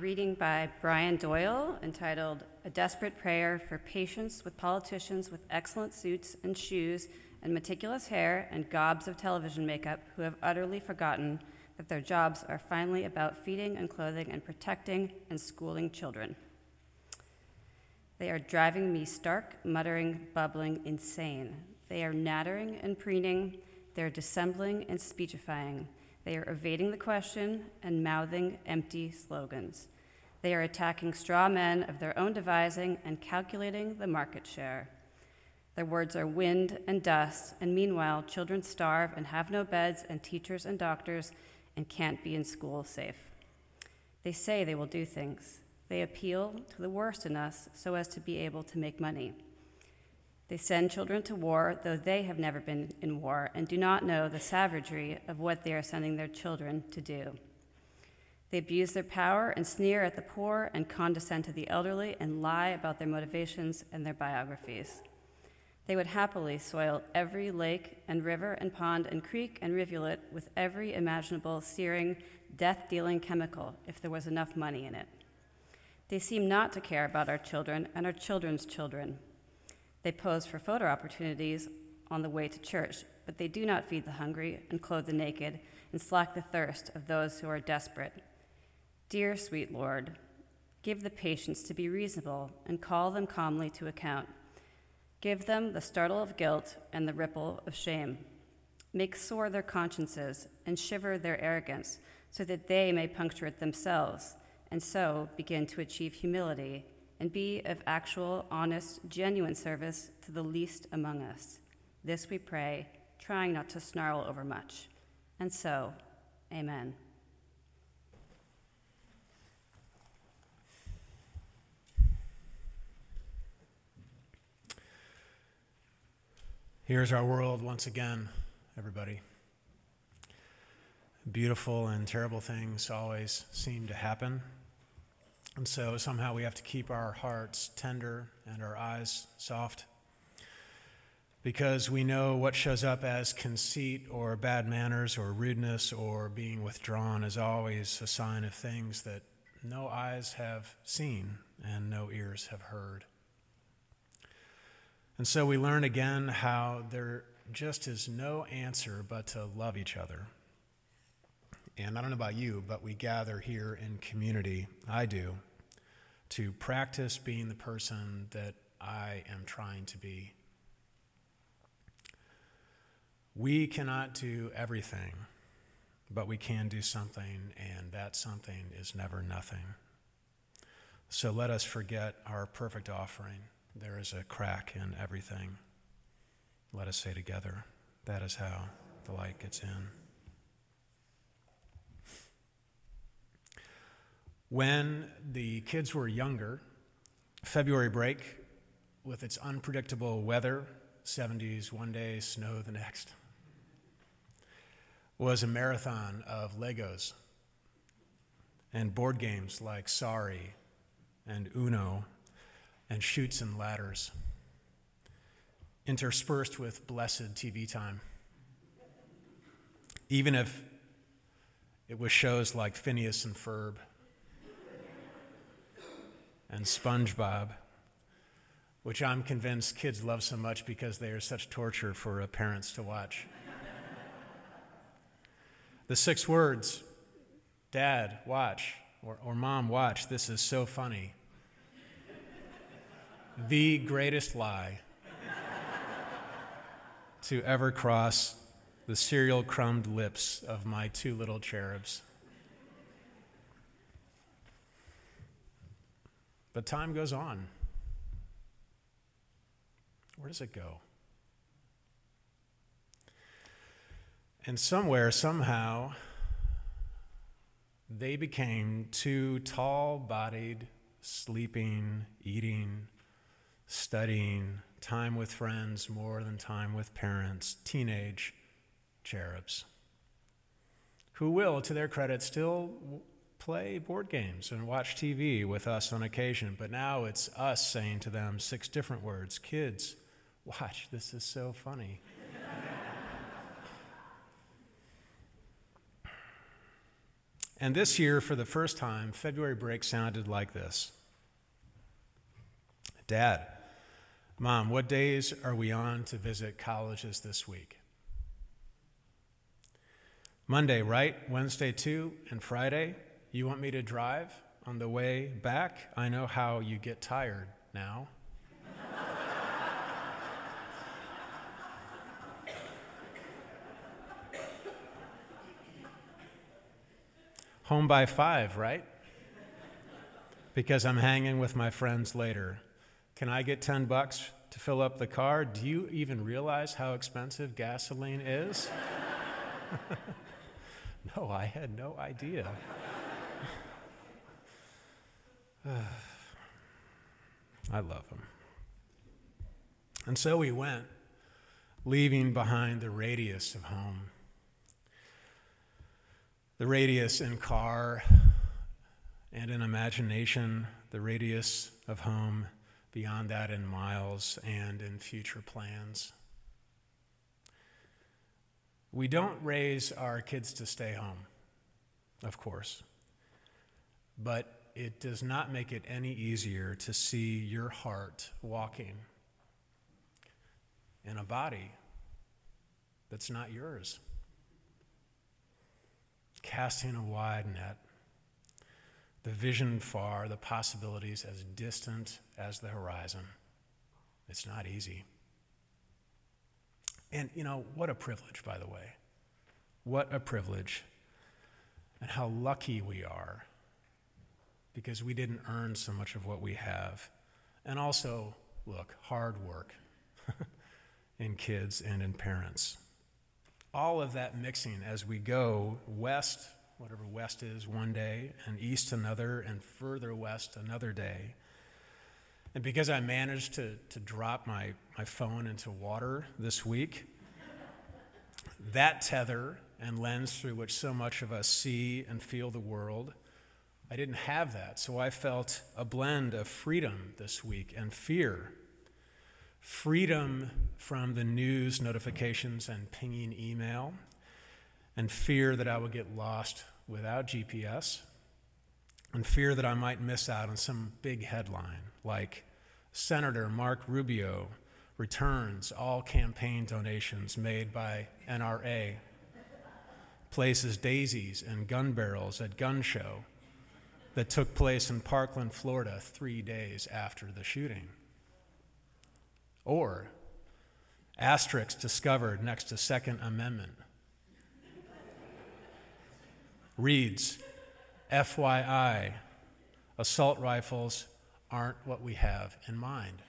reading by Brian Doyle entitled A Desperate Prayer for Patience with Politicians with Excellent Suits and Shoes and Meticulous Hair and Gobs of Television Makeup who have utterly forgotten that their jobs are finally about feeding and clothing and protecting and schooling children. They are driving me stark, muttering, bubbling, insane. They are nattering and preening. They are dissembling and speechifying. They are evading the question and mouthing empty slogans. They are attacking straw men of their own devising and calculating the market share. Their words are wind and dust, and meanwhile, children starve and have no beds, and teachers and doctors and can't be in school safe. They say they will do things. They appeal to the worst in us so as to be able to make money. They send children to war, though they have never been in war and do not know the savagery of what they are sending their children to do. They abuse their power and sneer at the poor and condescend to the elderly and lie about their motivations and their biographies. They would happily soil every lake and river and pond and creek and rivulet with every imaginable searing, death dealing chemical if there was enough money in it. They seem not to care about our children and our children's children. They pose for photo opportunities on the way to church, but they do not feed the hungry and clothe the naked and slack the thirst of those who are desperate. Dear sweet Lord, give the patience to be reasonable and call them calmly to account. Give them the startle of guilt and the ripple of shame. Make sore their consciences and shiver their arrogance so that they may puncture it themselves and so begin to achieve humility and be of actual, honest, genuine service to the least among us. This we pray, trying not to snarl over much. And so, amen. Here's our world once again, everybody. Beautiful and terrible things always seem to happen. And so somehow we have to keep our hearts tender and our eyes soft because we know what shows up as conceit or bad manners or rudeness or being withdrawn is always a sign of things that no eyes have seen and no ears have heard. And so we learn again how there just is no answer but to love each other. And I don't know about you, but we gather here in community. I do to practice being the person that I am trying to be. We cannot do everything, but we can do something, and that something is never nothing. So let us forget our perfect offering. There is a crack in everything. Let us say together, that is how the light gets in. When the kids were younger, February break, with its unpredictable weather 70s one day, snow the next was a marathon of Legos and board games like Sorry and Uno and Chutes and Ladders, interspersed with blessed TV time. Even if it was shows like Phineas and Ferb and SpongeBob, which I'm convinced kids love so much because they are such torture for parents to watch. the six words Dad, watch, or, or Mom, watch, this is so funny. The greatest lie to ever cross the cereal crumbed lips of my two little cherubs. But time goes on. Where does it go? And somewhere, somehow, they became two tall bodied, sleeping, eating, studying, time with friends more than time with parents, teenage cherubs, who will, to their credit, still play board games and watch TV with us on occasion, but now it's us saying to them six different words Kids, watch, this is so funny. And this year, for the first time, February break sounded like this Dad, Mom, what days are we on to visit colleges this week? Monday, right? Wednesday, too? And Friday? You want me to drive on the way back? I know how you get tired now. Home by five, right? Because I'm hanging with my friends later. Can I get 10 bucks to fill up the car? Do you even realize how expensive gasoline is? no, I had no idea. I love him. And so we went, leaving behind the radius of home the radius in car and in imagination, the radius of home, beyond that in miles and in future plans. We don't raise our kids to stay home, of course, but it does not make it any easier to see your heart walking in a body that's not yours casting a wide net, the vision far, the possibilities as distant as the horizon. It's not easy. And, you know, what a privilege, by the way. What a privilege. And how lucky we are because we didn't earn so much of what we have. And also, look, hard work in kids and in parents all of that mixing as we go west, whatever west is one day, and east another, and further west another day. And because I managed to, to drop my, my phone into water this week, that tether and lens through which so much of us see and feel the world, I didn't have that. So I felt a blend of freedom this week and fear freedom from the news notifications and pinging email, and fear that I would get lost without GPS, and fear that I might miss out on some big headline like Senator Marco Rubio returns all campaign donations made by NRA, places daisies and gun barrels at gun show that took place in Parkland, Florida, three days after the shooting. Or asterisks discovered next to Second Amendment. Reads, FYI, assault rifles aren't what we have in mind.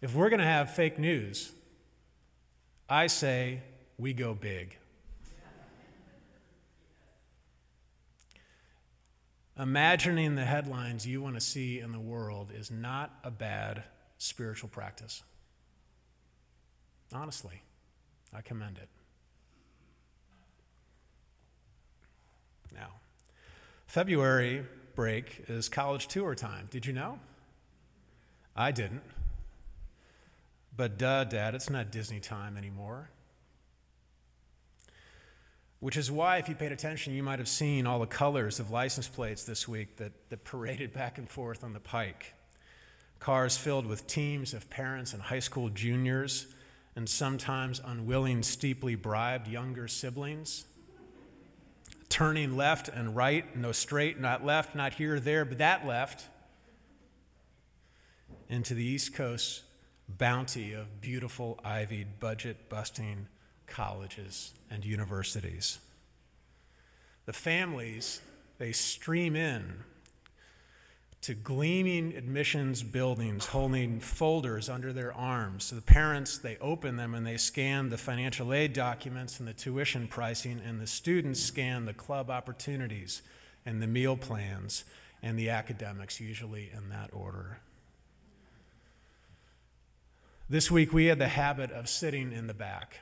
If we're going to have fake news, I say we go big. Imagining the headlines you want to see in the world is not a bad spiritual practice. Honestly, I commend it. Now, February break is college tour time. Did you know? I didn't. But duh, Dad, it's not Disney time anymore. Which is why, if you paid attention, you might have seen all the colors of license plates this week that, that paraded back and forth on the pike. Cars filled with teams of parents and high school juniors, and sometimes unwilling, steeply bribed younger siblings. Turning left and right, no straight, not left, not here there, but that left into the East Coast bounty of beautiful, ivied, budget busting colleges and universities. The families, they stream in to gleaming admissions buildings holding folders under their arms. So the parents, they open them and they scan the financial aid documents and the tuition pricing, and the students scan the club opportunities and the meal plans and the academics, usually in that order. This week we had the habit of sitting in the back.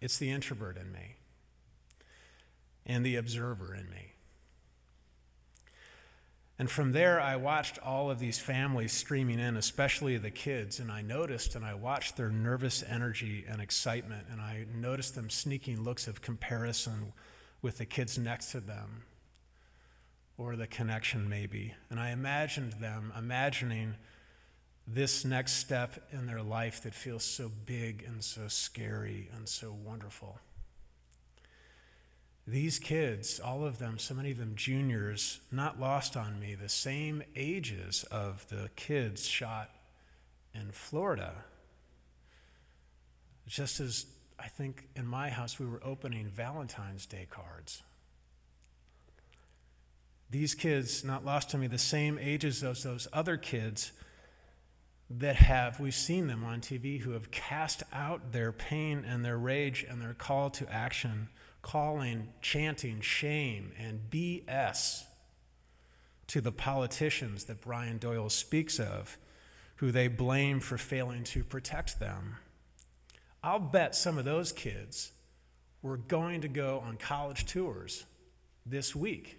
It's the introvert in me and the observer in me. And from there, I watched all of these families streaming in, especially the kids, and I noticed and I watched their nervous energy and excitement, and I noticed them sneaking looks of comparison with the kids next to them, or the connection maybe. And I imagined them imagining this next step in their life that feels so big and so scary and so wonderful. These kids, all of them, so many of them juniors, not lost on me, the same ages of the kids shot in Florida. Just as I think in my house we were opening Valentine's Day cards. These kids, not lost to me, the same ages as those other kids that have, we've seen them on TV, who have cast out their pain and their rage and their call to action calling, chanting shame and BS to the politicians that Brian Doyle speaks of, who they blame for failing to protect them. I'll bet some of those kids were going to go on college tours this week,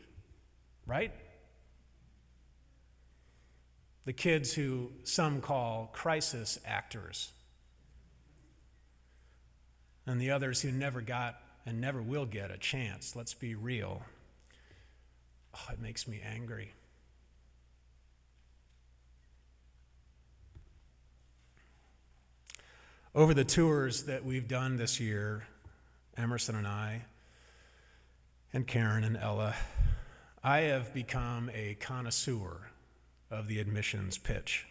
right? The kids who some call crisis actors, and the others who never got and never will get a chance. Let's be real. Oh, it makes me angry. Over the tours that we've done this year, Emerson and I, and Karen and Ella, I have become a connoisseur of the admissions pitch.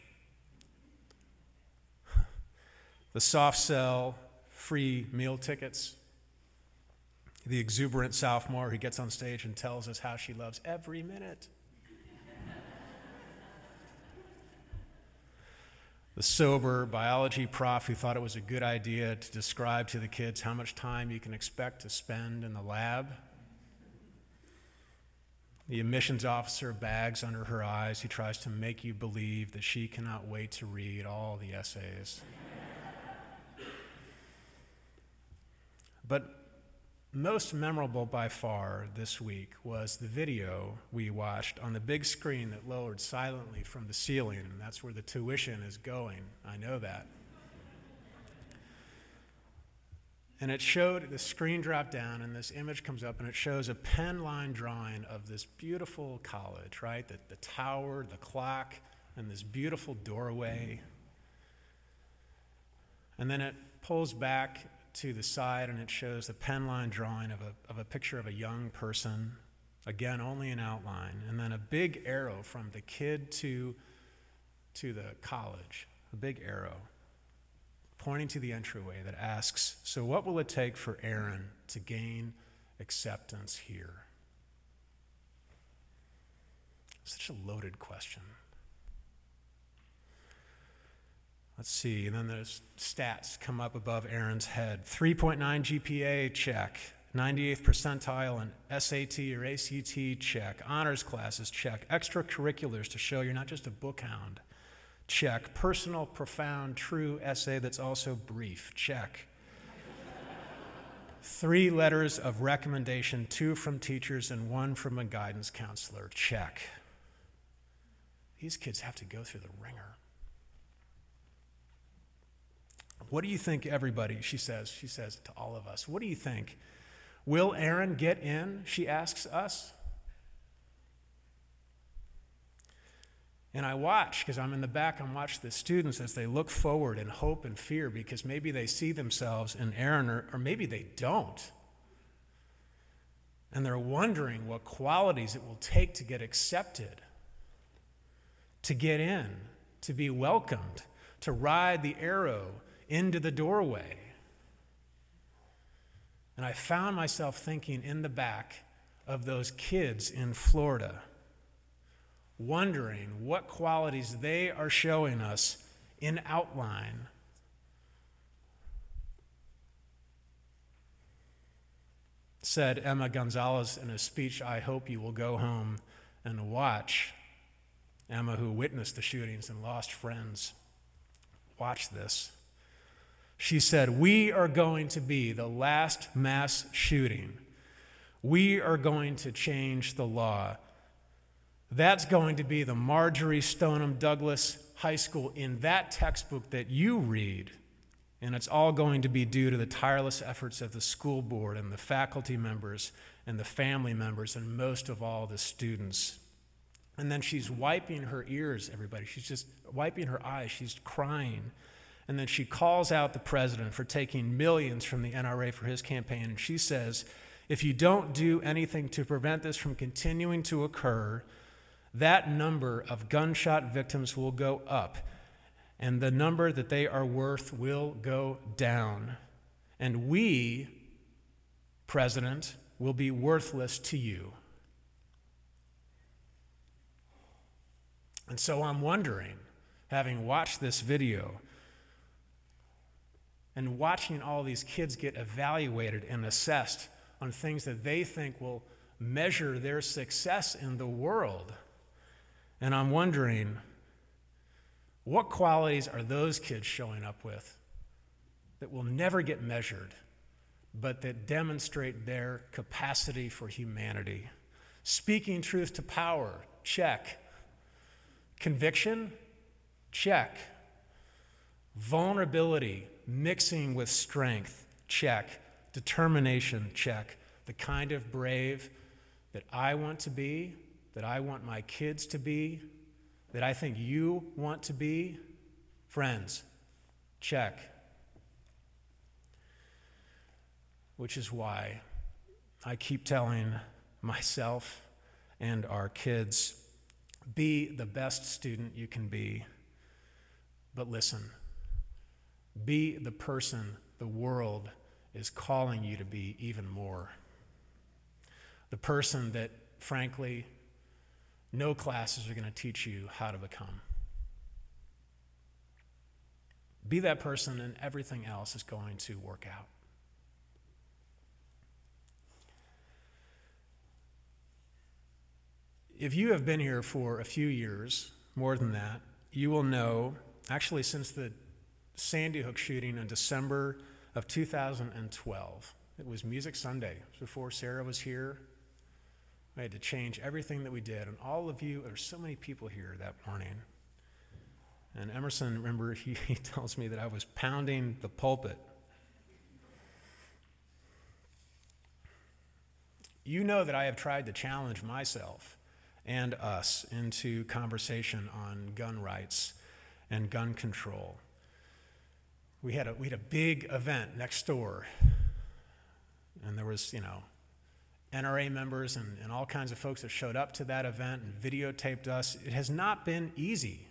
The soft sell, free meal tickets, the exuberant sophomore who gets on stage and tells us how she loves every minute. the sober biology prof who thought it was a good idea to describe to the kids how much time you can expect to spend in the lab. The admissions officer bags under her eyes who tries to make you believe that she cannot wait to read all the essays. but most memorable by far this week was the video we watched on the big screen that lowered silently from the ceiling, and that's where the tuition is going. I know that. And it showed the screen dropped down, and this image comes up, and it shows a pen line drawing of this beautiful college, right? The, the tower, the clock, and this beautiful doorway. And then it pulls back to the side and it shows the pen line drawing of a, of a picture of a young person, again, only an outline, and then a big arrow from the kid to, to the college, a big arrow pointing to the entryway that asks So, what will it take for Aaron to gain acceptance here? Such a loaded question. Let's see, and then those stats come up above Aaron's head 3.9 GPA, check. 98th percentile in SAT or ACT, check. Honors classes, check. Extracurriculars to show you're not just a book hound, check. Personal, profound, true essay that's also brief, check. Three letters of recommendation, two from teachers and one from a guidance counselor, check. These kids have to go through the wringer. What do you think, everybody? She says, she says to all of us, What do you think? Will Aaron get in? She asks us. And I watch, because I'm in the back, I watch the students as they look forward in hope and fear because maybe they see themselves in Aaron or, or maybe they don't. And they're wondering what qualities it will take to get accepted, to get in, to be welcomed, to ride the arrow into the doorway. And I found myself thinking in the back of those kids in Florida, wondering what qualities they are showing us in outline. Said Emma Gonzalez in a speech, I hope you will go home and watch. Emma, who witnessed the shootings and lost friends, watch this. She said, We are going to be the last mass shooting. We are going to change the law. That's going to be the Marjory Stoneman Douglas High School in that textbook that you read. And it's all going to be due to the tireless efforts of the school board and the faculty members and the family members and most of all the students. And then she's wiping her ears, everybody. She's just wiping her eyes. She's crying. And then she calls out the president for taking millions from the NRA for his campaign. And she says, if you don't do anything to prevent this from continuing to occur, that number of gunshot victims will go up, and the number that they are worth will go down. And we, President, will be worthless to you. And so I'm wondering, having watched this video and watching all these kids get evaluated and assessed on things that they think will measure their success in the world. And I'm wondering, what qualities are those kids showing up with that will never get measured, but that demonstrate their capacity for humanity? Speaking truth to power, check. Conviction? Check. Vulnerability mixing with strength? Check. Determination? Check. The kind of brave that I want to be, that I want my kids to be, that I think you want to be? Friends? Check. Which is why I keep telling myself and our kids be the best student you can be. But listen, be the person the world is calling you to be even more. The person that, frankly, no classes are going to teach you how to become. Be that person, and everything else is going to work out. If you have been here for a few years, more than that, you will know, actually, since the Sandy Hook shooting in December of 2012, it was Music Sunday, before Sarah was here. I had to change everything that we did, and all of you, there's so many people here that morning. And Emerson, remember, he, he tells me that I was pounding the pulpit. You know that I have tried to challenge myself and us into conversation on gun rights and gun control. We had a, we had a big event next door, and there was, you know, NRA members and, and all kinds of folks that showed up to that event and videotaped us. It has not been easy,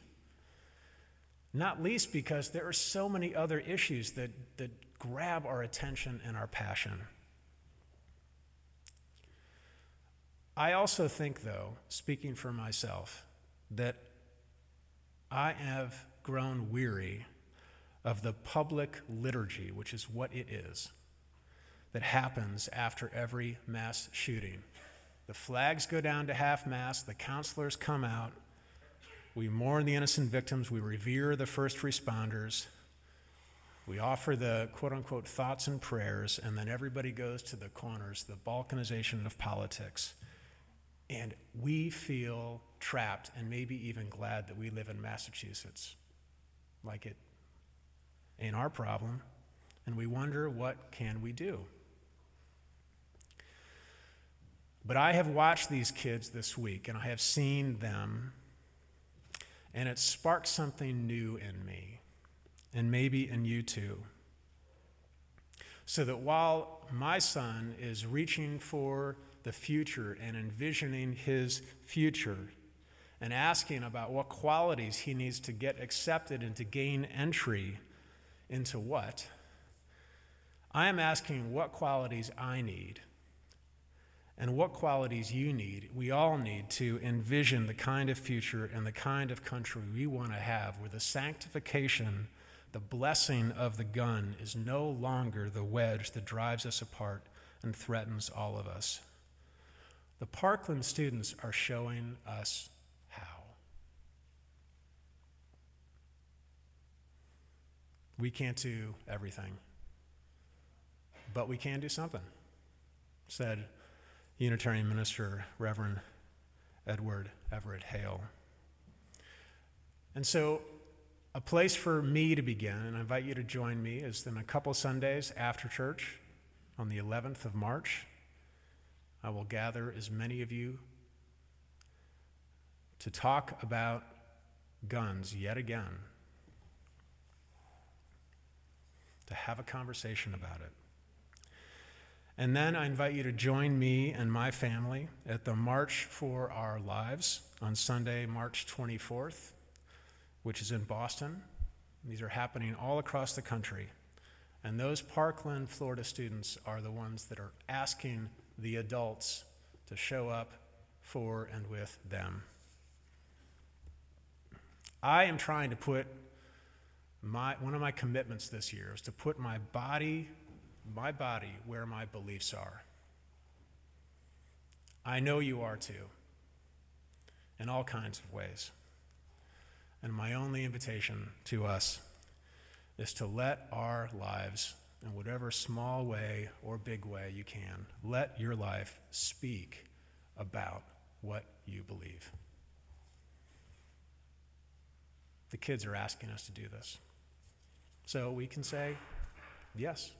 not least because there are so many other issues that, that grab our attention and our passion. I also think, though, speaking for myself, that I have grown weary of the public liturgy, which is what it is, that happens after every mass shooting. The flags go down to half mast, the counselors come out, we mourn the innocent victims, we revere the first responders, we offer the quote unquote thoughts and prayers, and then everybody goes to the corners, the balkanization of politics. And we feel trapped and maybe even glad that we live in Massachusetts. Like it ain't our problem. And we wonder what can we do? But I have watched these kids this week and I have seen them, and it sparked something new in me, and maybe in you too. So that while my son is reaching for the future and envisioning his future and asking about what qualities he needs to get accepted and to gain entry into what, I am asking what qualities I need and what qualities you need, we all need to envision the kind of future and the kind of country we want to have where the sanctification, the blessing of the gun is no longer the wedge that drives us apart and threatens all of us. The Parkland students are showing us how. We can't do everything, but we can do something, said Unitarian minister Reverend Edward Everett Hale. And so, a place for me to begin, and I invite you to join me, is in a couple Sundays after church on the 11th of March. I will gather as many of you to talk about guns yet again, to have a conversation about it. And then I invite you to join me and my family at the March for Our Lives on Sunday, March 24th, which is in Boston. These are happening all across the country. And those Parkland, Florida students are the ones that are asking the adults to show up for and with them. I am trying to put my, one of my commitments this year is to put my body, my body where my beliefs are. I know you are too, in all kinds of ways. And my only invitation to us is to let our lives, in whatever small way or big way you can, let your life speak about what you believe. The kids are asking us to do this. So we can say, yes,